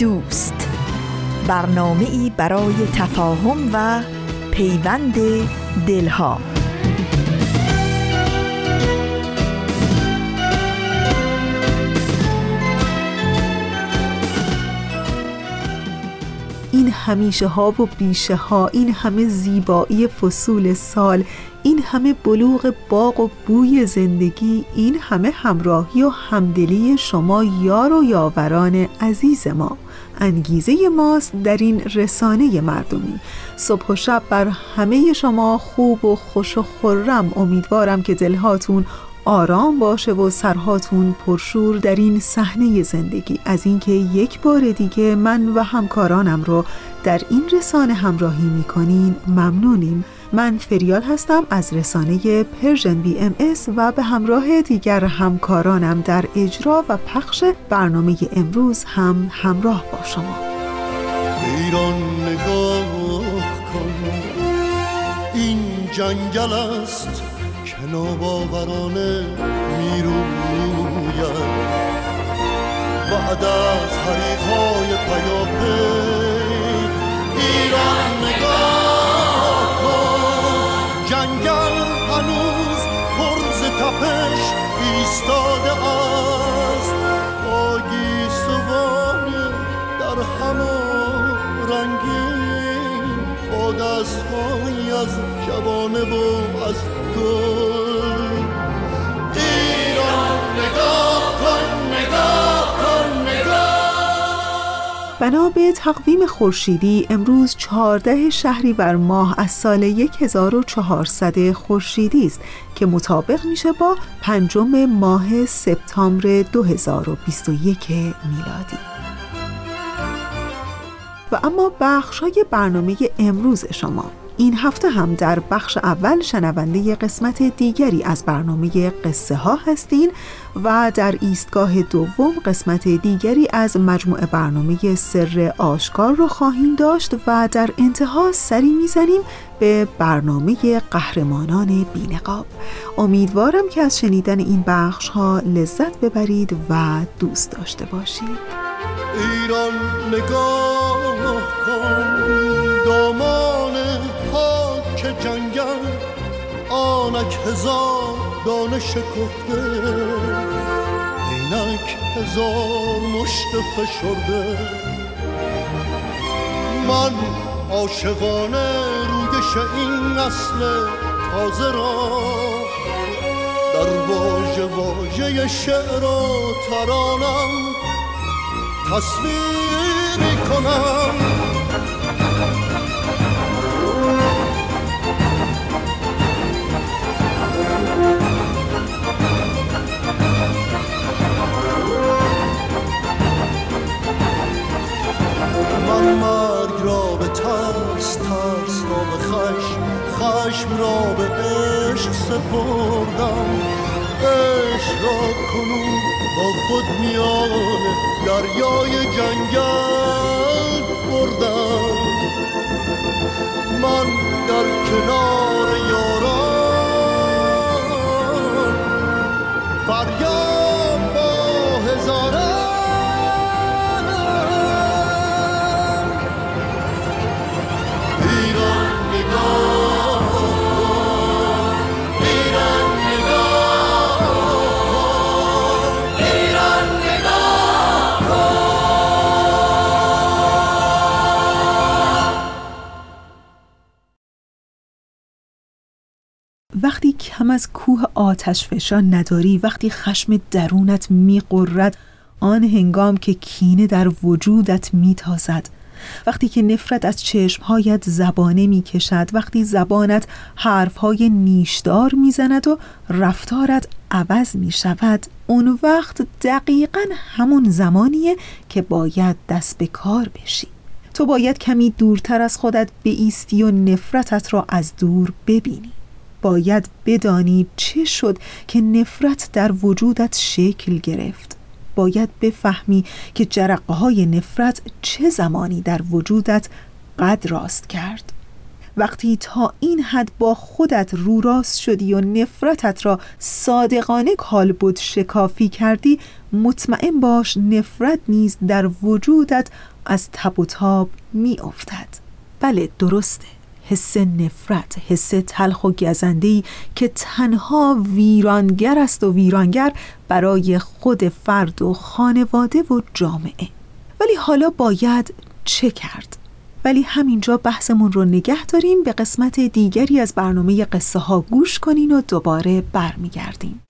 دوست. برنامه ای برای تفاهم و پیوند دلها. این همیشه ها و بیشه ها این همه زیبایی فصول سال این همه بلوغ باغ و بوی زندگی این همه همراهی و همدلی شما یار و یاوران عزیز ما. انگیزه ماست در این رسانه مردمی. صبح و شب بر همه شما خوب و خوش و خرم. امیدوارم که دلهاتون آرام باشه و سرهاتون پرشور در این صحنه زندگی. از اینکه یک بار دیگه من و همکارانم رو در این رسانه همراهی می‌کنین ممنونیم. من فریال هستم از رسانه Persian BMS و به همراه دیگر همکارانم در اجرا و پخش برنامه امروز هم همراه با شما. ایران نگاه کن. این جنگل است که ناباورانه می‌روید بعد از حریف های پیاپی ایران نگاه جنگل هنوز پرز تپش ایستاده است. آگی سوانه در همان رنگین با دست از شبانه و از گل. ایران نگاه کن نگاه کن نگاه بنا به تقویم خورشیدی امروز 14 شهری بر ماه از سال 1400 خورشیدی است که مطابق میشه با پنجم ماه سپتامبر 2021 میلادی. و اما بخش های برنامه امروز شما. این هفته هم در بخش اول شنونده قسمت دیگری از برنامه قصه ها هستین و در ایستگاه دوم قسمت دیگری از مجموعه برنامه سر آشکار رو خواهیم داشت و در انتها سری می‌زنیم به برنامه قهرمانان بینقاب. امیدوارم که از شنیدن این بخش ها لذت ببرید و دوست داشته باشید. ایران نگاه کن آنک هزار دانه شکفته اینک هزار مشت فشرده. من عاشقانه رویش این نسل تازه را در واژه واژه شعر و ترانم تصویر کنم من مرگ را به ترس ترس را به خشم خشم را به عشق سپردم. عشق را کنون با خود میان دریای جنگل بردم. من در کنار یاران فریاد آتش فشان نداری. وقتی خشم درونت میقرد آن هنگام که کینه در وجودت میتازد. وقتی که نفرت از چشمهایت زبانه می کشد وقتی زبانت حرفهای نیشدار می زند و رفتارت عوض می شود اون وقت دقیقا همون زمانیه که باید دست به کار بشی. تو باید کمی دورتر از خودت ایستی و نفرتت را از دور ببینی. باید بدانی چه شد که نفرت در وجودت شکل گرفت. باید بفهمی که جرقه های نفرت چه زمانی در وجودت قد راست کرد. وقتی تا این حد با خودت رو راست شدی و نفرتت را صادقانه کالبد شکافی کردی مطمئن باش نفرت نیز در وجودت از تب و تاب می افتد بله درسته. حس نفرت حس تلخ و گزندهی که تنها ویرانگر است و ویرانگر برای خود فرد و خانواده و جامعه ولی حالا باید چه کرد؟ ولی همینجا بحثمون رو نگه داریم به قسمت دیگری از برنامه قصه ها گوش کنین و دوباره برمیگردیم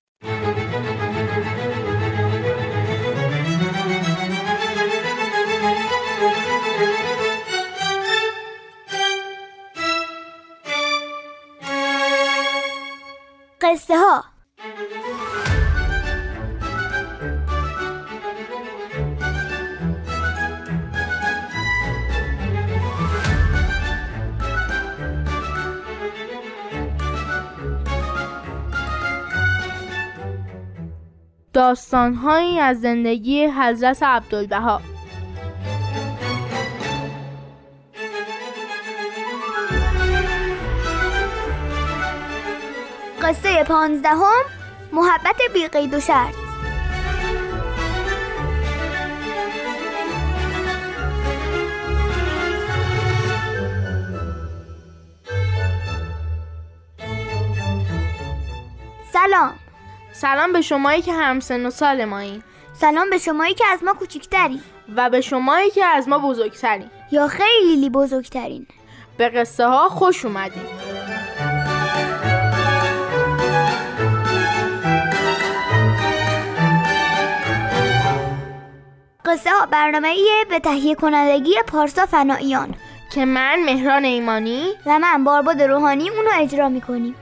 قصه ها. داستانهایی از زندگی حضرت عبدالبها. قصه پانزدهم محبت بی قید و شرط سلام. سلام به شمایی که همسن و سال مایین سلام به شمایی که از ما کوچکتری و به شمایی که از ما بزرگترین یا خیلی بزرگترین. به قصه ها خوش اومدین. قصه ها برنامه به تهیه کنندگی پارسا فناییان که من مهران ایمانی. و من بارباد روحانی اونو اجرا می‌کنیم.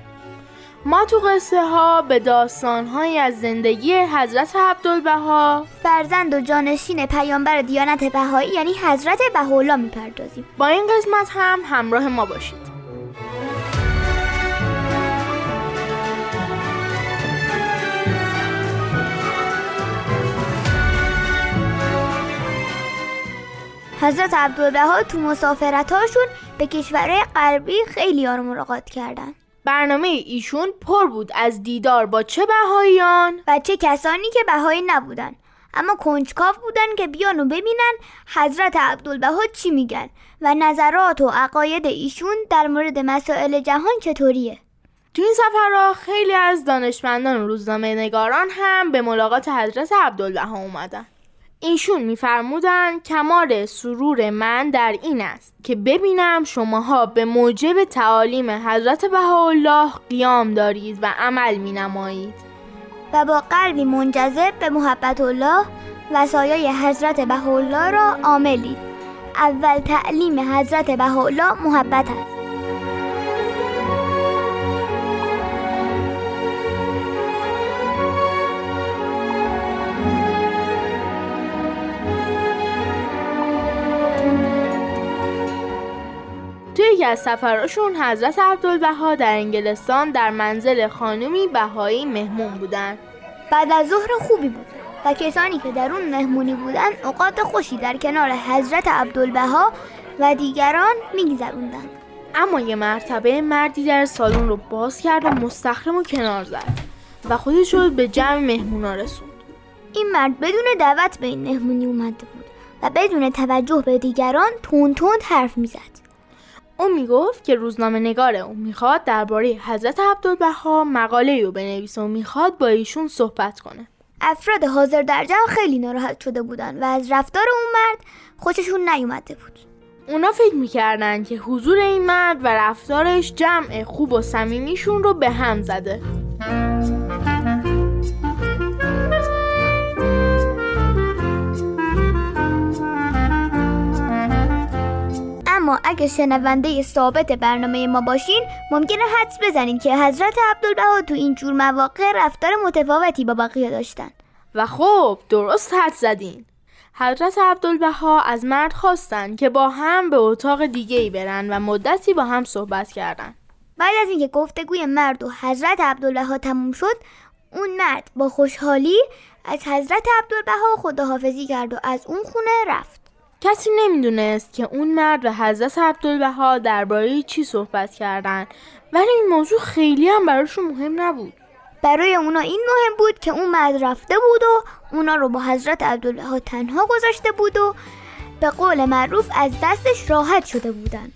ما تو قصه ها به داستان های از زندگی حضرت عبدالبها فرزند و جانشین پیامبر دیانت بهایی یعنی حضرت بهاءالله می‌پردازیم. با این قسمت هم همراه ما باشید. حضرت عبدالبها تو مسافرتاشون به کشورهای غربی خیلی رو ملاقات کردن. برنامه ایشون پر بود از دیدار با چه بهاییان؟ و چه کسانی که بهایی نبودن. اما کنجکاو بودن که بیان و ببینن حضرت عبدالبها چی میگن و نظرات و عقاید ایشون در مورد مسائل جهان چطوریه. تو این سفرها خیلی از دانشمندان و روزنامه نگاران هم به ملاقات حضرت عبدالبها اومدن. ایشون میفرمودن کمال سرور من در این است که ببینم شماها به موجب تعالیم حضرت بهاءالله قیام دارید و عمل می نمایید و با قلبی منجذب به محبت الله وسایای حضرت بهاءالله را عاملید. اول تعلیم حضرت بهاءالله محبت است. یکی از سفراشون حضرت عبدالبها در انگلستان در منزل خانمی بهایی مهمون بودن. بعد از ظهر خوبی بود و کسانی که در اون مهمونی بودن اوقات خوشی در کنار حضرت عبدالبها و دیگران میگذروندن. اما یه مرتبه مردی در سالن رو باز کرد و مستخرم و کنار زد و خودش رو به جمع مهمونا رسوند. این مرد بدون دعوت به این مهمونی اومده بود و بدون توجه به دیگران تون تند حرف می‌زد. او می‌گفت که روزنامه نگار او می‌خواد درباره حضرت عبدالبها مقاله رو بنویسه و می‌خواد با ایشون صحبت کنه. افراد حاضر در جمع خیلی ناراحت شده بودن و از رفتار اون مرد خوششون نیومده بود. اونا فکر می‌کردن که حضور این مرد و رفتارش جمع خوب و صمیمیشون رو به هم زده. اگه شنونده ثابت برنامه ما باشین ممکنه حدس بزنین که حضرت عبدالبها تو این جور مواقع رفتار متفاوتی با بقیه داشتن. و خب درست حد زدین. حضرت عبدالبها از مرد خواستن که با هم به اتاق دیگه ای برن و مدتی با هم صحبت کردن. بعد از اینکه گفتگوی مرد و حضرت عبدالبها تموم شد اون مرد با خوشحالی از حضرت عبدالبها خداحافظی کرد و از اون خونه رفت. کسی نمی‌دونست که اون مرد و حضرت عبدالبها درباره چی صحبت کردن. ولی این موضوع خیلی هم براشون مهم نبود. برای اونا این مهم بود که اون مرد رفته بود و اونا رو با حضرت عبدالبها تنها گذاشته بود و به قول معروف از دستش راحت شده بودن.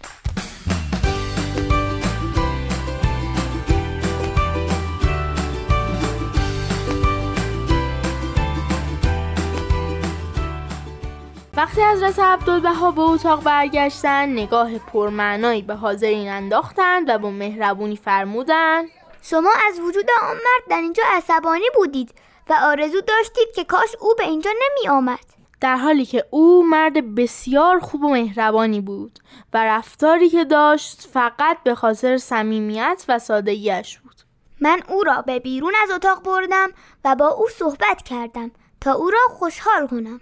وقتی حضرت عبدالبها به اتاق برگشتن نگاه پرمعنایی به حاضرین انداختند و با مهربونی فرمودند. شما از وجود آن مرد در اینجا عصبانی بودید و آرزو داشتید که کاش او به اینجا نمی آمد در حالی که او مرد بسیار خوب و مهربانی بود و رفتاری که داشت فقط به خاطر صمیمیت و سادگیش بود. من او را به بیرون از اتاق بردم و با او صحبت کردم تا او را خوشحال کنم.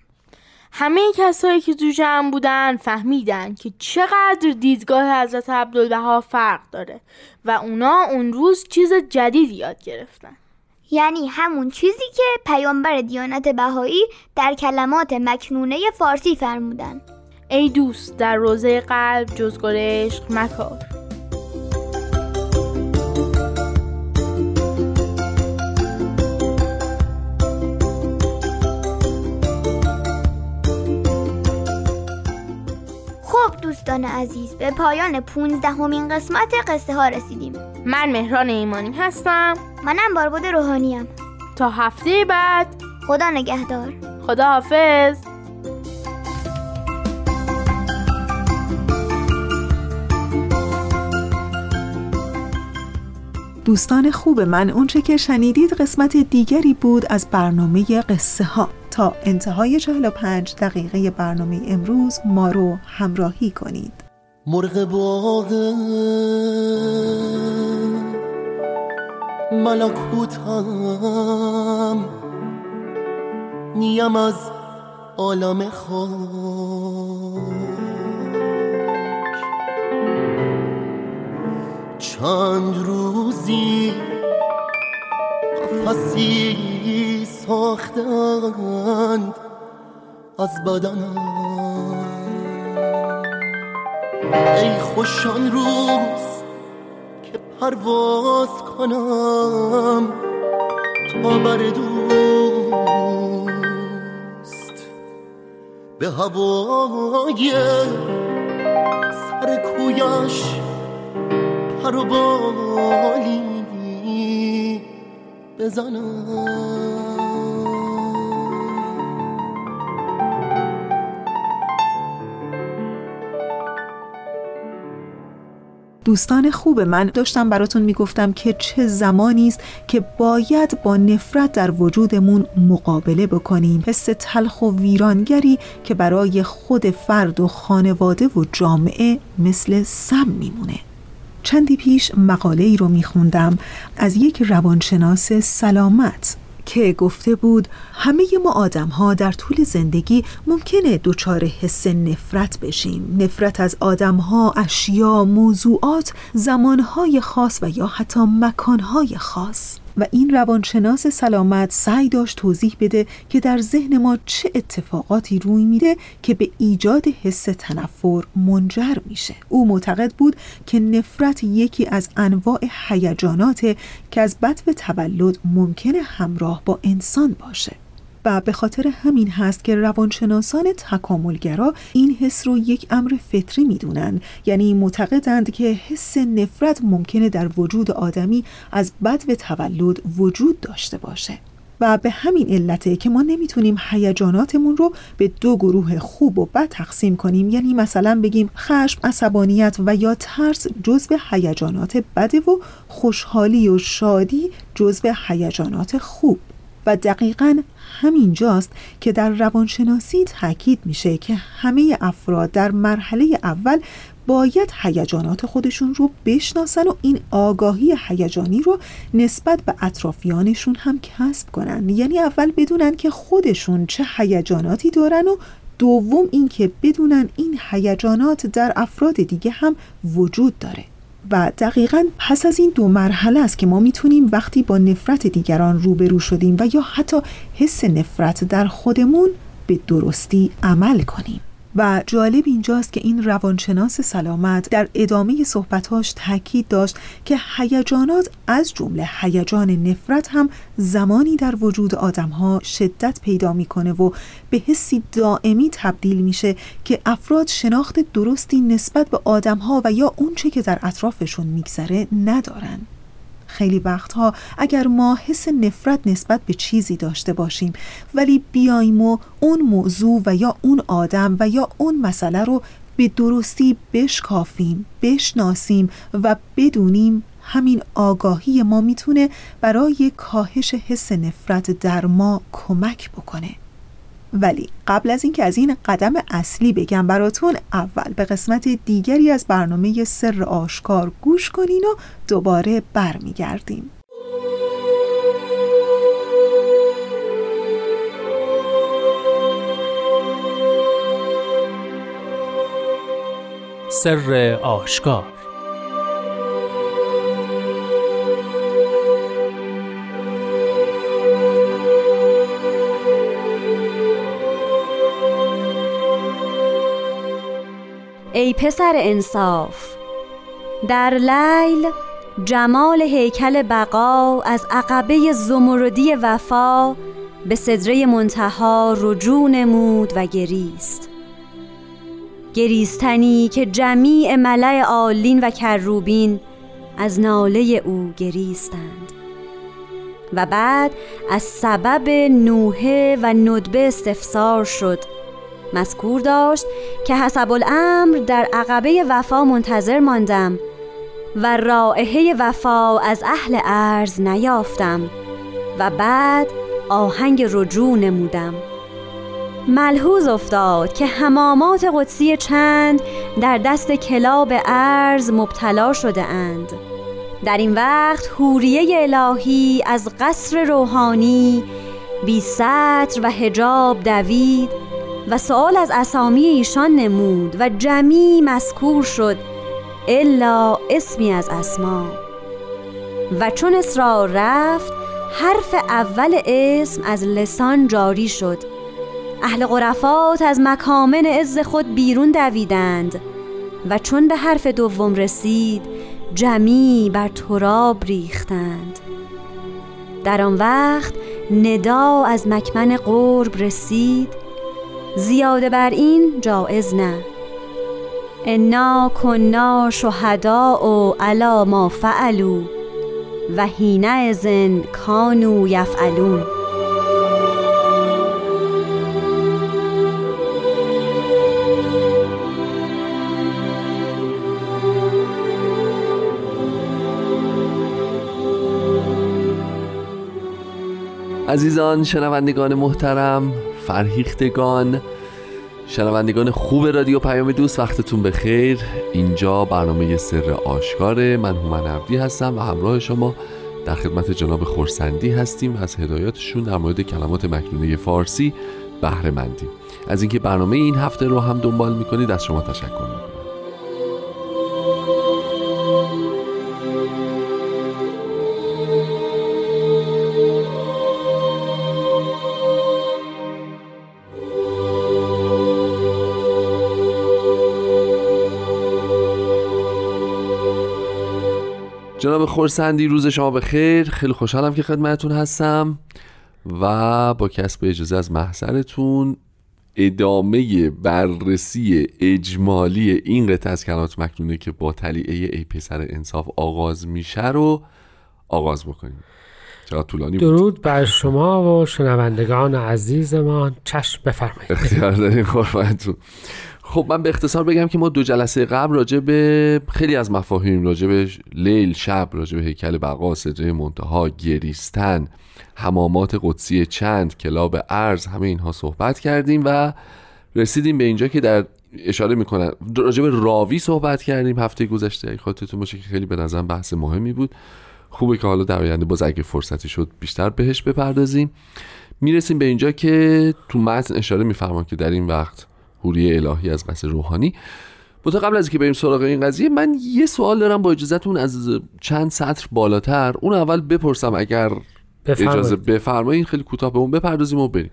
همه کسایی که تو جمع بودن فهمیدن که چقدر دیدگاه حضرت عبدالبها فرق داره و اونا اون روز چیز جدیدی یاد گرفتن. یعنی همون چیزی که پیامبر دیانت بهایی در کلمات مکنونه فارسی فرمودن. ای دوست در روزه قلب جزگار عشق مکار. دوستان عزیز به پایان پونزدهمین قسمت قصه ها رسیدیم. من مهران ایمانی هستم. منم باربود روحانیم. تا هفته بعد. خدا نگهدار. خدا حافظ دوستان خوب من اونچه که شنیدید قسمت دیگری بود از برنامه قصه ها. تا انتهای 45 دقیقه برنامه امروز ما رو همراهی کنید. مرغ باغ. ملکوتم. نیم از عالم خاک. چند روزی قفصی ساختند از بدنم ای خوشان روز که پرواز کنم تا بر دوست. به هوای سر کویش پر بزنم. دوستان خوب من داشتم براتون می‌گفتم که چه زمانی است که باید با نفرت در وجودمون مقابله بکنیم. حس تلخ و ویرانگری که برای خود فرد و خانواده و جامعه مثل سم میمونه. چندی پیش مقاله ای رو میخوندم. از یک روانشناس سلامت که گفته بود همه ما آدم ها در طول زندگی ممکنه دچار حس نفرت بشیم. نفرت از آدم ها، اشیا، موضوعات، زمانهای خاص و یا حتی مکانهای خاص. و این روانشناس سلامت سعی داشت توضیح بده که در ذهن ما چه اتفاقاتی روی میده که به ایجاد حس تنفر منجر میشه. او معتقد بود که نفرت یکی از انواع هیجانات که از بدو تولد ممکنه همراه با انسان باشه. و به خاطر همین هست که روانشناسان تکاملگرا این حس رو یک امر فطری می‌دونن. یعنی معتقدند که حس نفرت ممکنه در وجود آدمی از بد به تولد وجود داشته باشه. و به همین علته که ما نمی‌تونیم هیجاناتمون رو به دو گروه خوب و بد تقسیم کنیم یعنی مثلا بگیم خشم، عصبانیت و یا ترس جزو هیجانات بده و خوشحالی و شادی جزو هیجانات خوب. و دقیقا همینجاست که در روانشناسی تاکید میشه که همه افراد در مرحله اول باید هیجانات خودشون رو بشناسن و این آگاهی هیجانی رو نسبت به اطرافیانشون هم کسب کنن. یعنی اول بدونن که خودشون چه هیجاناتی دارن و دوم اینکه بدونن این هیجانات در افراد دیگه هم وجود داره. و دقیقا پس از این دو مرحله است که ما می‌تونیم وقتی با نفرت دیگران روبرو شدیم و یا حتی حس نفرت در خودمون به درستی عمل کنیم. و جالب اینجاست که این روانشناس سلامت در ادامه صحبتاش تاکید داشت که هیجانات از جمله هیجان نفرت هم زمانی در وجود آدمها شدت پیدا می‌کنه و به حسی دائمی تبدیل میشه که افراد شناخت درستی نسبت به آدمها و یا اونچه که در اطرافشون میگذره ندارن. خیلی وقتها اگر ما حس نفرت نسبت به چیزی داشته باشیم ولی بیایم و اون موضوع و یا اون آدم و یا اون مسئله رو به درستی بشکافیم بشناسیم و بدونیم همین آگاهی ما می‌تونه برای کاهش حس نفرت در ما کمک بکنه. ولی قبل از اینکه از این قدم اصلی بگم براتون اول به قسمت دیگری از برنامه سر آشکار گوش کنین و دوباره برمیگردیم. سر آشکار ای پسر انصاف در لیل جمال هیکل بقا از عقبه زمردی وفا به سدره منتهی رجوع نمود و گریست. گریستنی که جمیع ملأ عالین و کروبین از ناله او گریستند. و بعد از سبب نوحه و ندبه استفسار شد مذکور داشت که حسب الامر در عقبه وفا منتظر ماندم و رائحه وفا از اهل ارز نیافتم و بعد آهنگ رجوع نمودم. ملحوظ افتاد که حمامات قدسی چند در دست کلاب ارز مبتلا شده اند. در این وقت حوریه الهی از قصر روحانی بی و هجاب دوید و سوال از اسامی ایشان نمود و جمی مذکور شد الا اسمی از اسما. و چون اسرار رفت حرف اول اسم از لسان جاری شد. اهل غرفات از مکامن عز خود بیرون دویدند و چون به حرف دوم رسید جمی بر تراب ریختند. در آن وقت ندا از مکمن قرب رسید زیاده بر این جایز نه. انا کنا شهدا و علا ما فعلو و هینه ازن کانو یفعلون. عزیزان شنوندگان محترم فرهیختگان. شنوندگان خوب رادیو پیام دوست وقتتون بخیر. اینجا برنامه سر آشکاره من هومن عبدی هستم و همراه شما در خدمت جناب خورسندی هستیم. از هدایاتشون در مورد کلمات مکنونه فارسی بهره مندیم. از اینکه برنامه این هفته رو هم دنبال می‌کنید از شما تشکر جناب خورسندی روز شما بخیر. خیلی خوشحالم که خدمتتون هستم و با کسب اجازه از محضرتون ادامه بررسی اجمالی این قطعه از کلمات مکنونه که با تلیعه ای پسر انصاف آغاز میشه رو آغاز بکنیم. چقدر طولانی بود. درود بر شما و شنوندگان عزیزمان. چشم بفرمایید. اختیار داریم قربانتون. خب من به اختصار بگم که ما دو جلسه قبل راجع به خیلی از مفاهیم راجع به لیل شب راجع به هیکل بقا سدره منتها گریستن حمامات قدسی چند کلاب ارز همه اینها صحبت کردیم و رسیدیم به اینجا که در اشاره می‌کنن. راجع به راوی صحبت کردیم هفته گذشته. اگه خاطرتون باشه که خیلی به نظرم بحث مهمی بود. خوبه که حالا در آینده باز اگه فرصتی شد بیشتر بهش بپردازیم. می‌رسیم به اینجا که تو متن اشاره میفرمان که در این وقت حوری الهی از قصر روحانی. بوده قبل از که بریم سراغ این قضیه من یه سوال دارم با اجازهتون از چند سطر بالاتر. اون اول بپرسم اگر اجازه بفرمایید خیلی کوتاه به اون بپردازیم و بریم.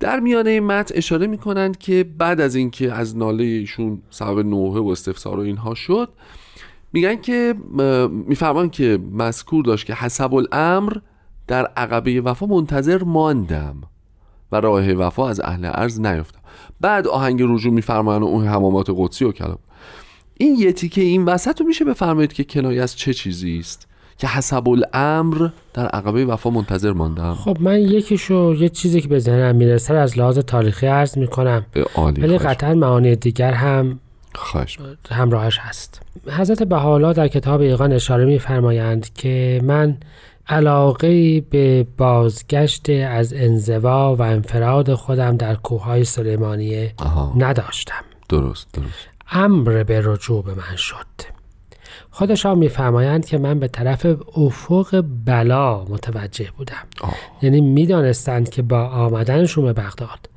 در میانه این متن اشاره می‌کنند که بعد از اینکه از ناله ایشون سبب نوحه و استفسار و اینها شد میگن که میفرمان که مذکور داشت که حسب الامر در عقبه وفا منتظر ماندم و راه وفا از اهل ارز نیفتم بعد آهنگ رجوع میفرمایند اون حمامات قدسی و کلام. این یه تیکه این وسط رو میشه بفرمایید که کنایه از چه چیزی است که حسب الامر در عقبه وفا منتظر ماندم خب من یکیشو یه چیزی که به ذهنم می‌رسه از لحاظ تاریخی عرض می‌کنم. ولی قطعا معانی دیگر هم خواهش همراهش هست. حضرت بحالا در کتاب ایقان اشاره میفرمایند که من علاقه به بازگشت از انزوا و انفراد خودم در کوههای سلیمانیه نداشتم. درست درست. امر به رجوع به من شد. خودشان میفرمایند که من به طرف افق بلا متوجه بودم. آه. یعنی می‌دانستند که با آمدنشون به بغداد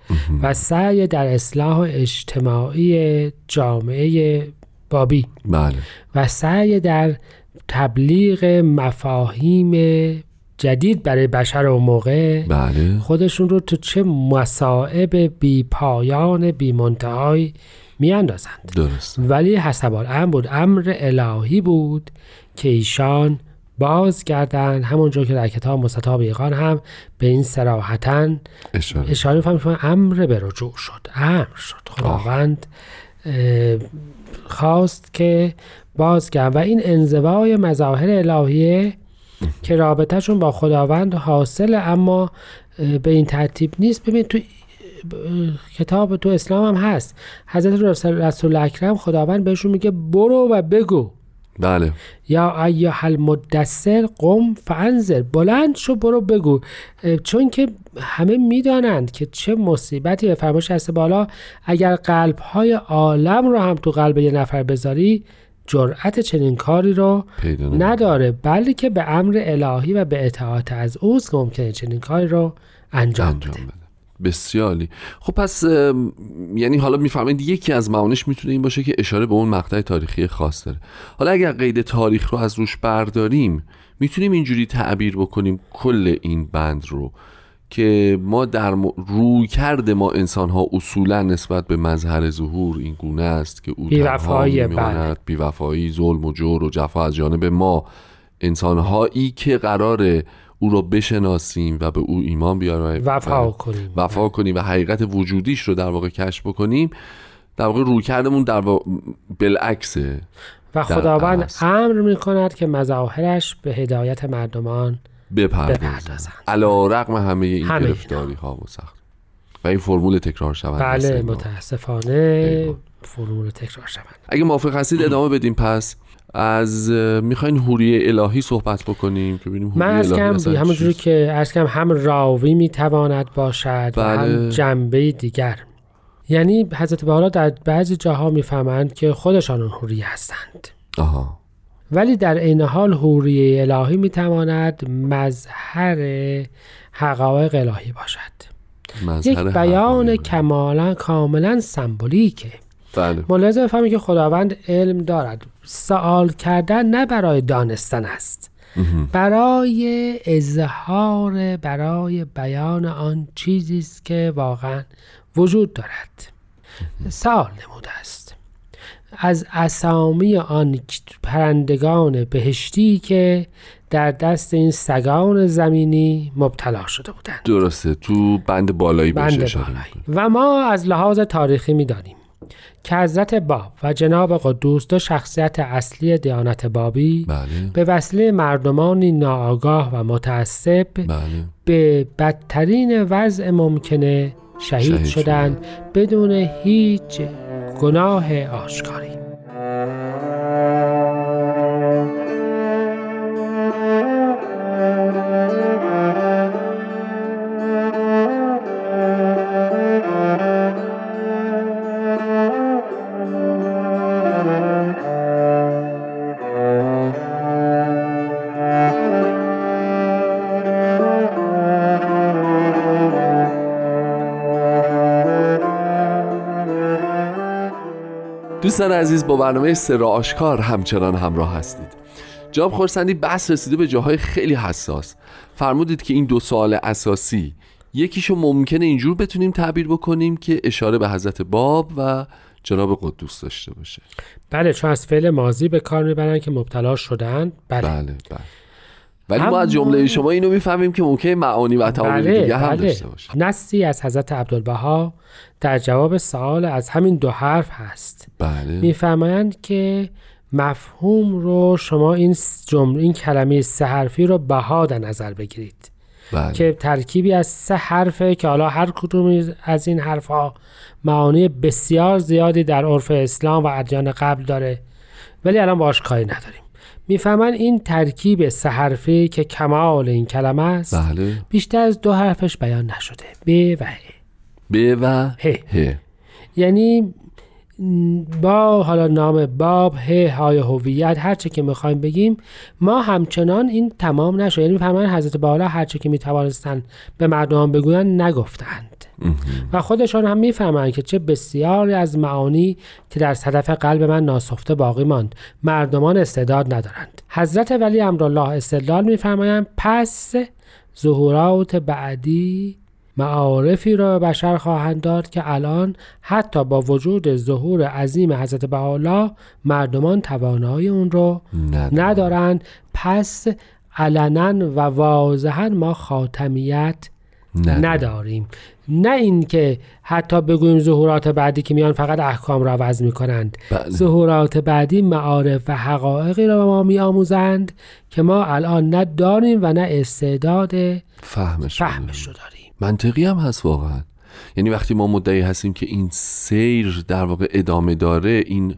و سعی در اصلاح اجتماعی جامعه بابی بله. و سعی در تبلیغ مفاهیم جدید برای بشر و موقع بله. خودشون رو تو چه مصائب بی پایان بی منتهای می اندازند. درست. ولی حسب الامر بود امر الهی بود که ایشان باز کردن همونجور که در کتاب مستطاب ایقان هم به این سراحتا اشاره, اشاره امر به رجوع شد امر شد خداوند خواست که باز کرد. و این انزوای مظاهر الهیه که رابطهشون با خداوند حاصل اما به این ترتیب نیست. ببین تو کتاب تو اسلام هم هست. حضرت رسول اکرم خداوند بهشون میگه برو و بگو. بله. یا ایها المدثر قم فانذر. بلند شو برو بگو. چون که همه می‌دانند که چه مصیبتی به فرمایش هست بالا. اگر قلب های عالم رو هم تو قلب یه نفر بذاری جرأت چنین کاری رو نداره بلکه به امر الهی و به اطاعت از اوست که ممکنه چنین کاری رو انجام, انجام بده. بسیاری خب پس یعنی حالا می‌فهمید یکی از معانیش می‌تونه این باشه که اشاره به اون مقطع تاریخی خاص داره. حالا اگر قید تاریخ رو از روش برداریم می‌تونیم اینجوری تعبیر بکنیم کل این بند رو که ما در روی کرده ما انسان ها اصولا نسبت به مظهر ظهور این گونه است که او بیوفایی بله. بیوفایی ظلم و جور و جفا از جانب ما. انسان هایی که قرار او را بشناسیم و به او ایمان بیاریم وفا کنیم. وفا کنیم و حقیقت وجودیش رو در واقع کشف بکنیم در واقع روی کردمون در واقع بالعکسه. و خداوند امر می کند که مظاهرش به هدایت مردمان بپردازند علا رقم همه این همه گرفتاری ها و سخت. و این فرمول تکرار شوند بله متاسفانه فرمول تکرار شوند اگه موافق هستید ادامه بدیم. پس از می‌خواین حوری الهی صحبت بکنیم که ببینیم من از کم همونجوری که از کم هم راوی می‌تواند باشد و هم بله. جنبه دیگر. یعنی حضرت بالا در بعضی جاها می‌فهمند که خودشان اون حوری هستند. آها. ولی در این حال حوری الهی می‌تواند مظهر حقایق الهی باشد. یک بیان کمالا کاملا سمبولیکه. بله. ملاحظه بفهمید که خداوند علم دارد. سوال کردن نه برای دانستن است. برای اظهار برای بیان آن چیزی است که واقعا وجود دارد. سوال نموده است. از اسامی آن پرندگان بهشتی که در دست این سگان زمینی مبتلا شده بودند درسته تو بند بالایی بند بالایی و ما از لحاظ تاریخی می‌دانیم که حضرت باب و جناب قدوس دو شخصیت اصلی دیانت بابی بله. به وسیله مردمانی ناآگاه و متعصب بله. به بدترین وضع ممکنه شهید, شدند بدون هیچ گناه آشکاری. دوستان عزیز با برنامه سر آشکار همچنان همراه هستید. جاب خورسندی بحث رسیده به جاهای خیلی حساس. فرمودید که این دو سوال اساسی یکیشو ممکنه اینجور بتونیم تعبیر بکنیم که اشاره به حضرت باب و جناب قدوس داشته باشه. بله چون از فعل ماضی به کار می‌برن که مبتلا شدن. بله, بله بله. ولی ما از جمله شما اینو می‌فهمیم که ممکن معانی و تعابیر بله دیگه هم بله. داشته باشه. نصی از حضرت عبدالبها در جواب سوال از همین دو حرف هست. بله. میفرمایند که مفهوم رو شما این جمله این کلمه سه حرفی رو بها در نظر بگیرید. بله. که ترکیبی از سه حرفه که حالا هر کدوم از این حرفها معانی بسیار زیادی در عرف اسلام و ادیان قبل داره. ولی الان باش کاری نداریم. می‌فهمن این ترکیب سه حرفی که کمال این کلمه است بله. بیشتر از دو حرفش بیان نشده. ب و ه. ب و ه. ه. یعنی با حالا نام باب ه های هویت هر چه که می‌خوایم بگیم ما همچنان این تمام نشد یعنی می‌فهمن حضرت بالا هر چه که می‌توانستن به مردم بگوین نگفتند. و خودشان هم می‌فهمند که چه بسیاری از معانی که در صدف قلب من ناسفته باقی ماند. مردمان استعداد ندارند. حضرت ولی امرالله استدلال میفرمایند پس ظهورات بعدی معارفی را به بشر خواهند داد که الان حتی با وجود ظهور عظیم حضرت بهاءالله مردمان توانایی اون رو ندارن. ندارند. پس علنا و واضحا ما خاتمیت ندارن. نداریم. نه اینکه حتی بگوییم ظهورات بعدی که میان فقط احکام را عوض می‌کنند. بله. ظهورات بعدی معارف و حقایقی را به ما میآموزند که ما الان نه داریم و نه استعداد فهمش فهمش رو داریم. منطقی هم هست واقعا. یعنی وقتی ما مدعی هستیم که این سیر در واقع ادامه داره این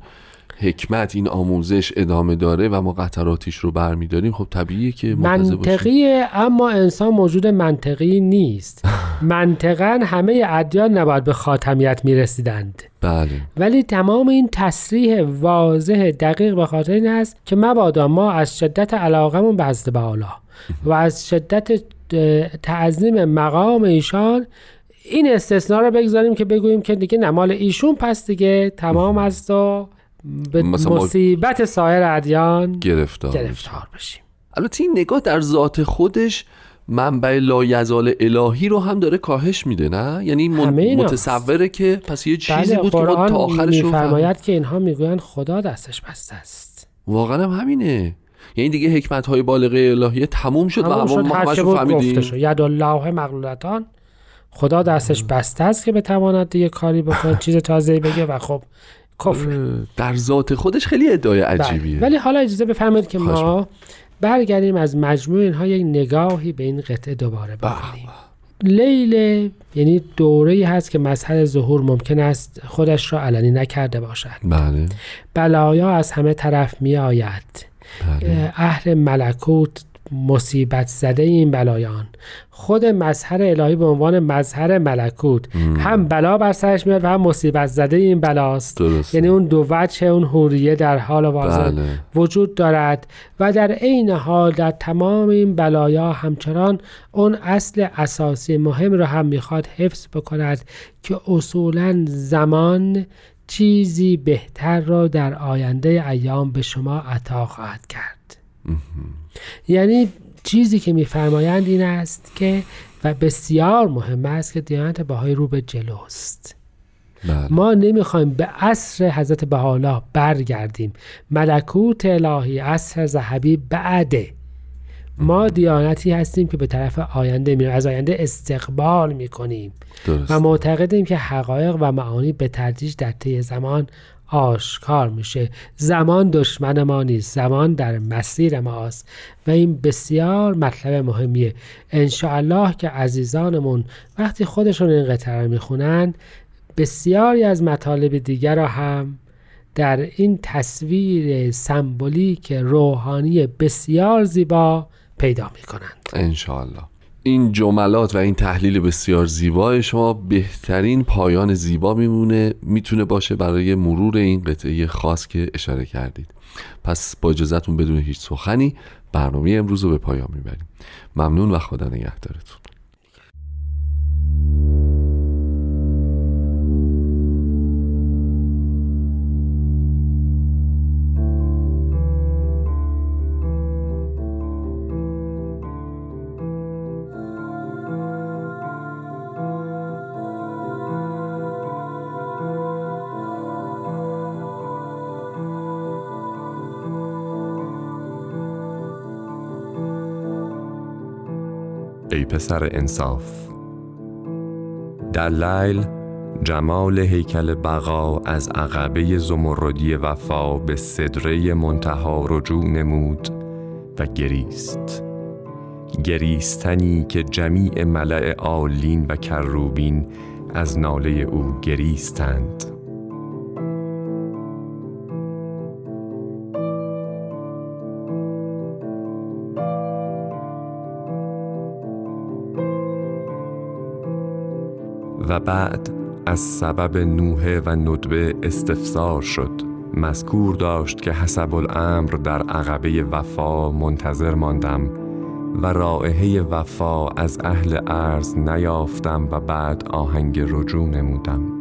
حکمت این آموزش ادامه داره و ما قطراتیش رو برمیداریم خب طبیعیه که منطقیه اما انسان موجود منطقی نیست. منطقا همه ادیان نباید به خاتمیت می‌رسیدند. بله. ولی تمام این تصریح واضح دقیق به خاطر این است که مبادا ما از شدت علاقمون به حضرت بهاءالله و از شدت تعظیم مقام ایشان این استثناء رو بگذاریم که بگوییم که دیگه نمال ایشون پس دیگه تمام است و به مصیبت سایر ادیان گرفتار. گرفتار بشیم. البته این نگاه در ذات خودش منبع لایزال الهی رو هم داره کاهش میده نه؟ یعنی. متصوره که پس یه چیزی بله بود که ما تا آخرش. میفرماید که اینها می‌گویند خدا دستش بسته است. واقعا هم همینه. یعنی دیگه حکمت های بالغه الهی تموم شد و تمام ما شد همش فهمیدیم. شد. ید الله مغلولتان خدا دستش بسته است که بتواند دیگه کاری بکنه چیز تازه بگه و خب کفر. در ذات خودش خیلی ادعای بله. عجیبیه. ولی حالا اجازه بفرمایید که ما برگردیم از مجموع اینها یک نگاهی به این قطعه دوباره بکنیم. لیل یعنی دوره ای هست که مظهر ظهور ممکن است خودش را علنی نکرده باشد. بله. بلایا از همه طرف می آید بله اهل ملکوت مصیبت زده این بلایان. خود مظهر الهی به عنوان مظهر ملکوت. هم بلا بر سرش میاد و هم مصیبت زده این بلاست. درست. یعنی اون دو وجه اون حوریه در حال واضح بله. وجود دارد و در عین حال در تمام این بلایا همچنان اون اصل اساسی مهم رو هم می‌خواد حفظ بکند که اصولا زمان چیزی بهتر را در آینده ایام به شما عطا خواهد کرد. یعنی چیزی که میفرمایند این است که و بسیار مهم است که دیانت بهایی رو به جلوست. بله. ما نمی‌خوایم به عصر حضرت بهاءالله برگردیم. ملکوت الهی عصر ذهبی بعده ما دیانتی هستیم که به طرف آینده میریم. از آینده استقبال می‌کنیم. درست و معتقدیم که حقایق و معانی به تدریج در طی زمان آشکار میشه. زمان دشمن ما نیست. زمان در مسیر ماست. و این بسیار مطلب مهمیه. انشاءالله که عزیزانمون وقتی خودشون این قطعه رو می‌خونن بسیاری از مطالب دیگر را هم در این تصویر سمبولیک روحانی بسیار زیبا پیدا می کنند انشاءالله. این جملات و این تحلیل بسیار زیبای شما بهترین پایان زیبا میمونه می‌تونه باشه برای مرور این قطعه خاص که اشاره کردید. پس با اجازتون بدون هیچ سخنی برنامه امروز رو به پایان می‌بریم. ممنون و خدا نگهدارتون. پسر انصاف. در لیل جمال هیکل بقا از عقبه زمردی وفا به سدره منتهی رجوع نمود و گریست. گریستنی که جمیع ملأ عالین و کروبین از ناله او گریستند. و بعد از سبب نوحه و ندبه استفسار شد. مذکور داشت که حسب الامر در عقبه وفا منتظر ماندم و رائحه وفا از اهل ارز نیافتم و بعد آهنگ رجوع نمودم.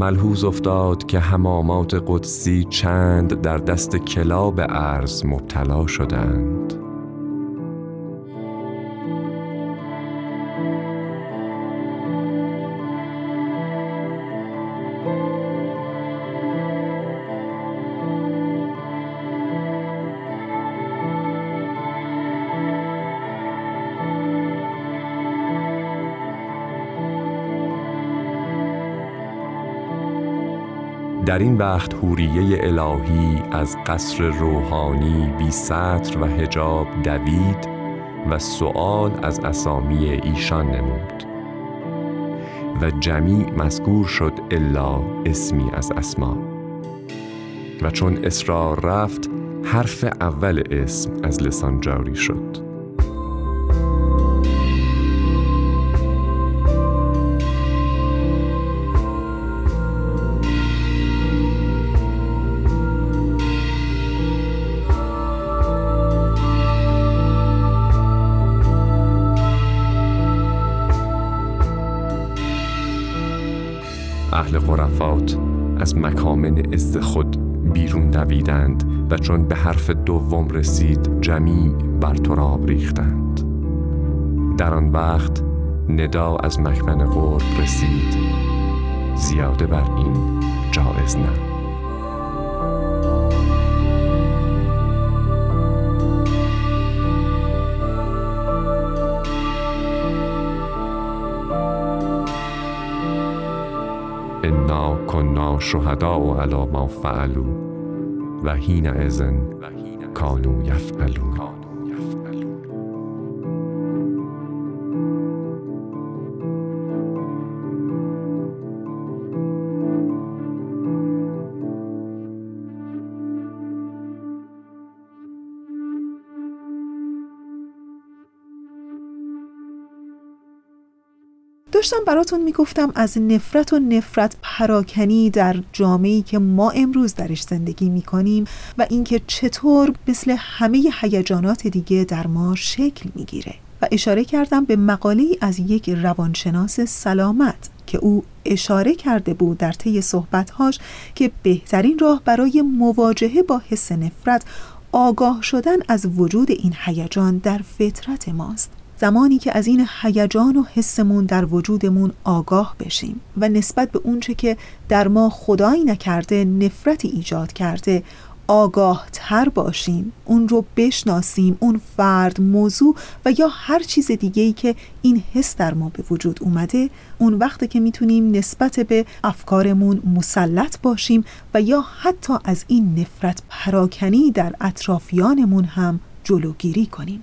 ملحوظ افتاد که حمامات قدسی چند در دست کلاب ارز مبتلا شدند. در این وقت حوریه الهی از قصر روحانی بی سطر و هجاب دوید و سؤال از اسامی ایشان نمود. و جمیع مذکور شد الا اسمی از اسما. و چون اصرار رفت حرف اول اسم از لسان جاری شد. اهل غرفات از مکامن از خود بیرون دویدند و چون به حرف دوم رسید جمیع بر تراب ریختند در آن وقت ندا از مکمن قرب رسید. زیاده بر این جایز نه شهدا علی ما فعلو و حین ازن کانو یفعلون. داشتم براتون می‌گفتم از نفرت و نفرت پراکنی در جامعه‌ای که ما امروز درش زندگی می‌کنیم و اینکه چطور مثل همه هیجانات دیگه در ما شکل می‌گیره. و اشاره کردم به مقاله از یک روانشناس سلامت که او اشاره کرده بود در طی صحبتهاش که بهترین راه برای مواجهه با حس نفرت آگاه شدن از وجود این هیجان در فطرت ماست. زمانی که از این هیجان و حسمون در وجودمون آگاه بشیم و نسبت به اونچه که در ما خدایی نکرده نفرتی ایجاد کرده آگاه تر باشیم اون رو بشناسیم اون فرد موضوع و یا هر چیز دیگه ای که این حس در ما به وجود اومده اون وقته که می‌تونیم نسبت به افکارمون مسلط باشیم و یا حتی از این نفرت پراکنی در اطرافیانمون هم جلوگیری کنیم.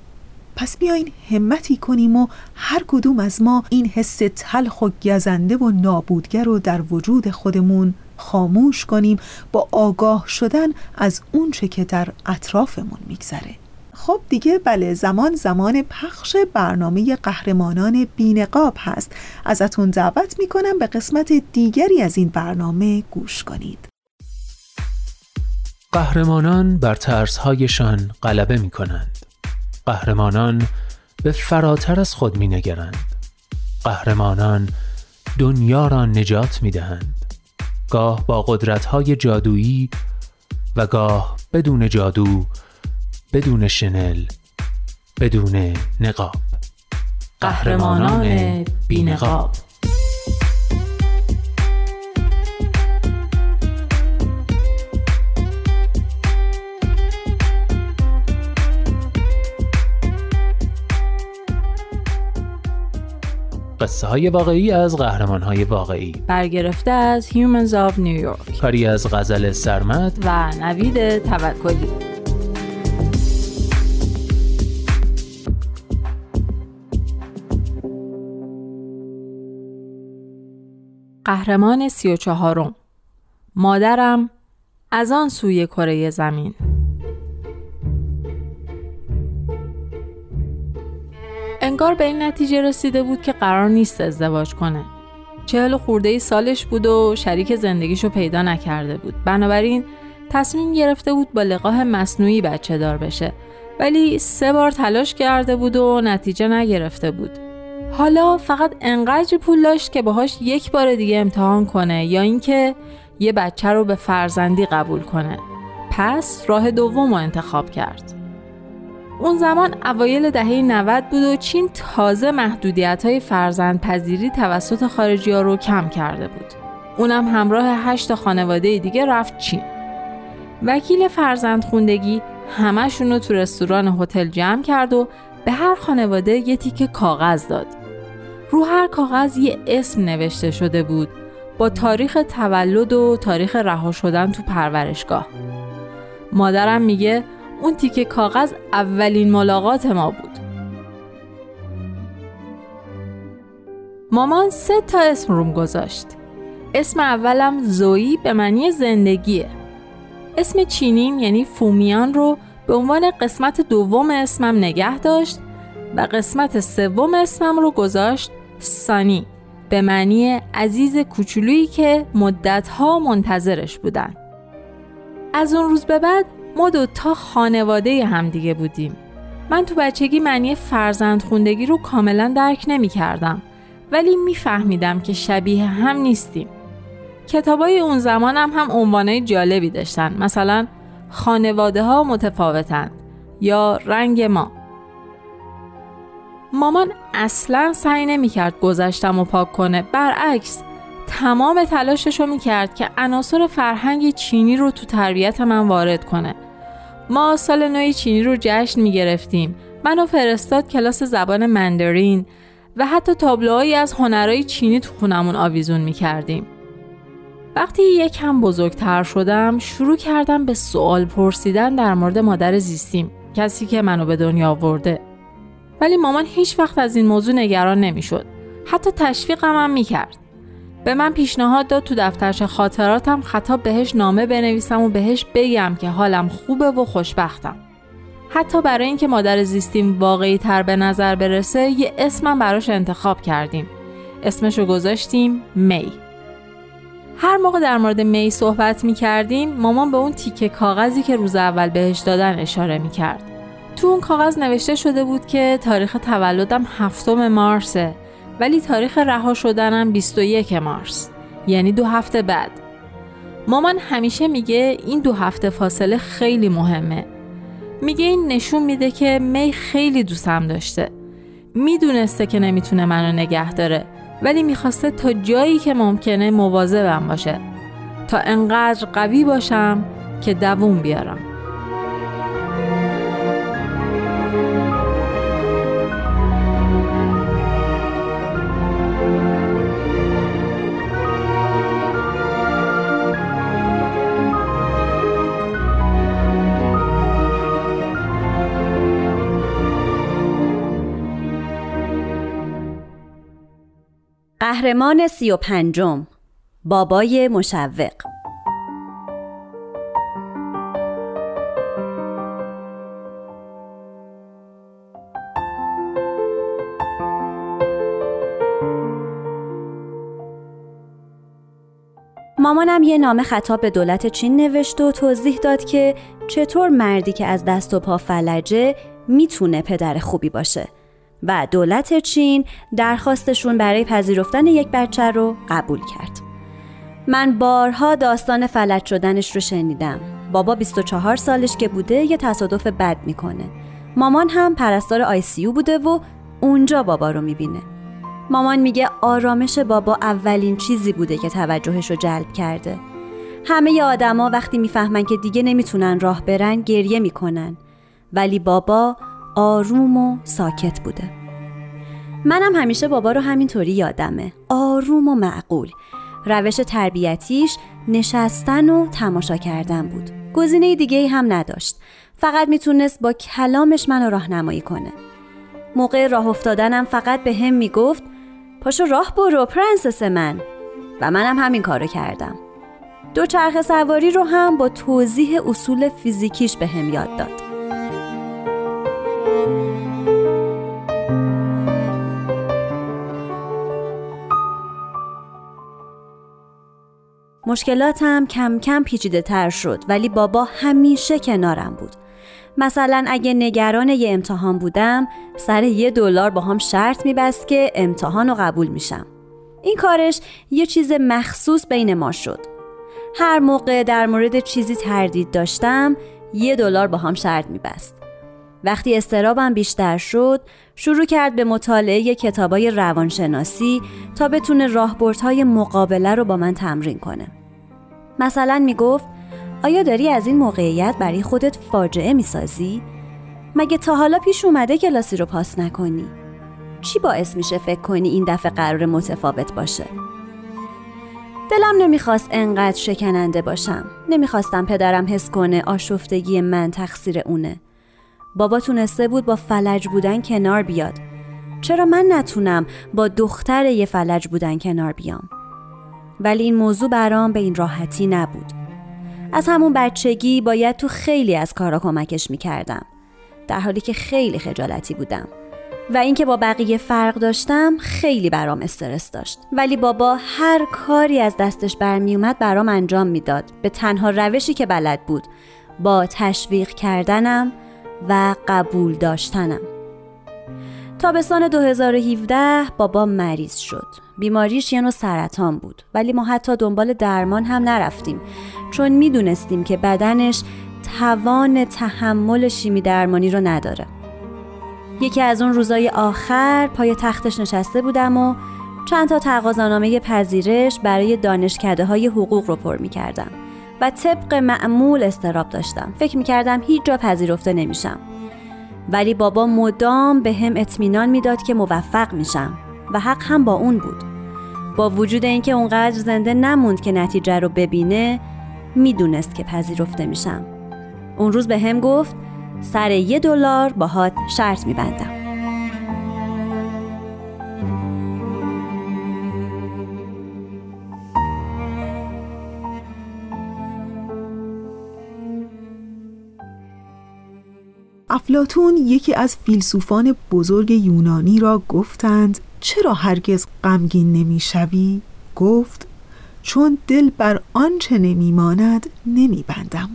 پس بیاین همتی کنیم و هر کدوم از ما این حس تلخ و گزنده و نابودگر رو در وجود خودمون خاموش کنیم با آگاه شدن از اونچه که در اطرافمون میگذره. خب دیگه بله زمان زمان پخش برنامه قهرمانان بینقاب هست. ازتون دعوت می‌کنم به قسمت دیگری از این برنامه گوش کنید. قهرمانان بر ترسهایشان غلبه می کنند. قهرمانان به فراتر از خود می نگرند. قهرمانان دنیا را نجات می دهند. گاه با قدرت‌های جادویی و گاه بدون جادو بدون شنل بدون نقاب قهرمانان بینقاب قصه های واقعی از قهرمان های واقعی. برگرفته از Humans of New York. کاری از غزل سرمد و نوید توکلی. قهرمان سی و چهارم. مادرم از آن سوی کره زمین. انگار به این نتیجه رسیده بود که قرار نیست ازدواج کنه. چهل خورده ای سالش بود و شریک زندگیشو پیدا نکرده بود. بنابراین تصمیم گرفته بود با لقاه مصنوعی بچه دار بشه. ولی سه بار تلاش کرده بود و نتیجه نگرفته بود. حالا فقط انقدر پول داشت که باهاش یک بار دیگه امتحان کنه یا اینکه یه بچه رو به فرزندی قبول کنه. پس راه دوم رو انتخاب کرد. اون زمان اوایل دهه 90 بود و چین تازه محدودیت های فرزند پذیری توسط خارجی ها رو کم کرده بود. اونم همراه هشت خانواده دیگه رفت چین. وکیل فرزند خوندگی همشون رو تو رستوران هتل جمع کرد و به هر خانواده یه تیک کاغذ داد. رو هر کاغذ یه اسم نوشته شده بود با تاریخ تولد و تاریخ رها شدن تو پرورشگاه. مادرم میگه اون تیکه کاغذ اولین ملاقات ما بود. مامان سه تا اسم روم گذاشت. اسم اولم زویی به معنی زندگیه. اسم چینیم یعنی فومیان رو به عنوان قسمت دوم اسمم نگه داشت و قسمت سوم اسمم رو گذاشت سانی به معنی عزیز کوچولویی که مدتها منتظرش بودن. از اون روز به بعد ما تا خانواده همدیگه بودیم. من تو بچگی معنی فرزند خوندگی رو کاملا درک نمی کردم ولی میفهمیدم که شبیه هم نیستیم. کتابای اون زمانم هم عنوانای جالبی داشتن مثلا خانواده ها متفاوتن یا رنگ ما. مامان اصلا سعی نمی کرد گذشتم و پاک کنه برعکس تمام تلاشش رو می کرد که عناصر فرهنگ چینی رو تو تربیت من وارد کنه. ما سال نوی چینی رو جشن می گرفتیم منو فرستاد کلاس زبان مندرین و حتی تابلوهایی از هنرهای چینی تو خونمون آویزون می کردیم. وقتی یکم بزرگتر شدم شروع کردم به سوال پرسیدن در مورد مادر زیستیم کسی که منو به دنیا آورده. ولی مامان هیچ وقت از این موضوع نگران نمی‌شد. حتی تشویقم هم می کرد به من پیشنهاد داد تو دفترچه خاطراتم خطاب بهش نامه بنویسم و بهش بگم که حالم خوبه و خوشبختم. حتی برای اینکه مادر زیستیم واقعی تر به نظر برسه یه اسمم براش انتخاب کردیم. اسمشو گذاشتیم می. هر موقع در مورد می صحبت می کردیم مامان به اون تیکه کاغذی که روز اول بهش دادن اشاره می کرد. تو اون کاغذ نوشته شده بود که تاریخ تولدم هفتم مارسه ولی تاریخ رها شدنم 21 مارس یعنی دو هفته بعد. مامان همیشه میگه این دو هفته فاصله خیلی مهمه. میگه این نشون میده که می خیلی دوستم داشته. می‌دونسته که نمی‌تونه منو نگه داره ولی می‌خواسته تا جایی که ممکنه مواظبم باشه. تا انقدر قوی باشم که دووم بیارم. قهرمان سی و پنجم بابای مشوق. مامانم یه نامه خطاب به دولت چین نوشت و توضیح داد که چطور مردی که از دست و پا فلجه می‌تونه پدر خوبی باشه. و دولت چین درخواستشون برای پذیرفتن یک بچه رو قبول کرد. من بارها داستان فلج شدنش رو شنیدم. بابا 24 سالش که بوده یه تصادف بد می‌کنه. مامان هم پرستار آی سی بوده و اونجا بابا رو می‌بینه. مامان میگه آرامش بابا اولین چیزی بوده که توجهش رو جلب کرده. همه آدما وقتی می‌فهمن که دیگه نمی‌تونن راه برن گریه می‌کنن. ولی بابا آروم و ساکت بوده. منم همیشه بابا رو همینطوری یادمه. آروم و معقول. روش تربیتیش نشستن و تماشا کردن بود. گزینه دیگه هم نداشت. فقط می‌تونست با کلامش منو راهنمایی کنه. موقع راه افتادنم فقط به هم می‌گفت پاشو راه برو پرنسس من. و منم همین کارو کردم. دو چرخ سواری رو هم با توضیح اصول فیزیکیش به هم یاد داد. مشکلاتم کم کم پیچیده تر شد ولی بابا همیشه کنارم بود. مثلا اگه نگران یه امتحان بودم سر یه دلار با هم شرط میبست که امتحان رو قبول میشم. این کارش یه چیز مخصوص بین ما شد. هر موقع در مورد چیزی تردید داشتم یه دلار با هم شرط میبست. وقتی استرابم بیشتر شد شروع کرد به مطالعه کتابای روانشناسی تا بتونه راهبردهای مقابله رو با من تمرین کنه. مثلا می‌گفت آیا داری از این موقعیت برای خودت فاجعه می‌سازی؟ مگه تا حالا پیش اومده کلاسی رو پاس نکنی؟ چی باعث میشه فکر کنی این دفعه قرار متفاوت باشه؟ دلم نمی‌خواست انقدر شکننده باشم. نمی‌خواستم پدرم حس کنه آشفتگی من تقصیر اونه. بابا تونسته بود با فلج بودن کنار بیاد. چرا من نتونم با دختر یه فلج بودن کنار بیام؟ ولی این موضوع برام به این راحتی نبود. از همون بچگی باید تو خیلی از کارا کمکش می‌کردم. در حالی که خیلی خجالتی بودم. و اینکه با بقیه فرق داشتم خیلی برام استرس داشت ولی بابا هر کاری از دستش برمیومد برام انجام می‌داد به تنها روشی که بلد بود با تشویق کردنم و قبول داشتنم تابستان 2017 بابا مریض شد بیماریش یه نوع سرطان بود. ولی ما حتی دنبال درمان هم نرفتیم. چون می‌دونستیم که بدنش توان تحمل شیمی درمانی رو نداره. یکی از اون روزای آخر پای تختش نشسته بودم و چند تا تقاضانامه پذیرش برای دانشکده های حقوق رو پر می کردم و طبق معمول استراب داشتم. فکر می کردم هیچ جا پذیرفته نمیشم. ولی بابا مدام به هم اطمینان می‌داد که موفق میشم. و حق هم با اون بود. با وجود اینکه اونقدر زنده نموند که نتیجه رو ببینه می‌دونست که پذیرفته میشم. اون روز به هم گفت سر یه دلار باهات شرط میبندم. افلاتون یکی از فیلسوفان بزرگ یونانی را گفتند چرا هرگز غمگین نمی‌شوی؟ گفت چون دل بر آنچه نمیماند نمیبندم.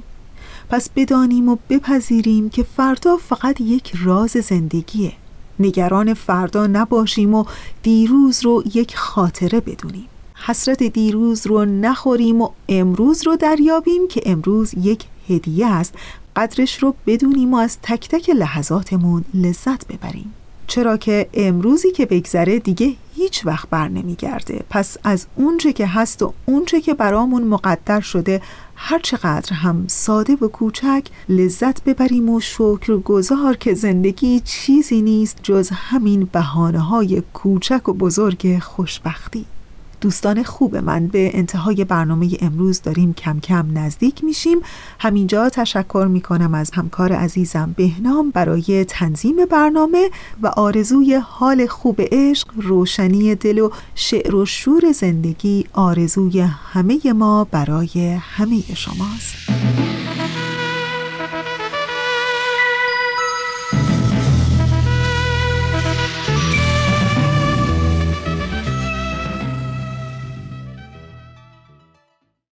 پس بدانیم و بپذیریم که فردا فقط یک راز زندگیه. نگران فردا نباشیم و دیروز رو یک خاطره بدونیم. حسرت دیروز رو نخوریم و امروز رو دریابیم که امروز یک هدیه است. قدرش رو بدونیم و از تک تک لحظاتمون لذت ببریم. چرا که امروزی که بگذره دیگه هیچ وقت بر نمیگرده. پس از اونچه که هست و اونچه که برامون مقدر شده هر چقدر هم ساده و کوچک لذت ببریم و شکر گذار که زندگی چیزی نیست جز همین بحانه های کوچک و بزرگ خوشبختی. دوستان خوب من به انتهای برنامه امروز داریم کم کم نزدیک میشیم. همینجا تشکر می‌کنم از همکار عزیزم بهنام برای تنظیم برنامه و آرزوی حال خوب عشق روشنی دل و شعر و شور زندگی آرزوی همه ما برای همه شماست.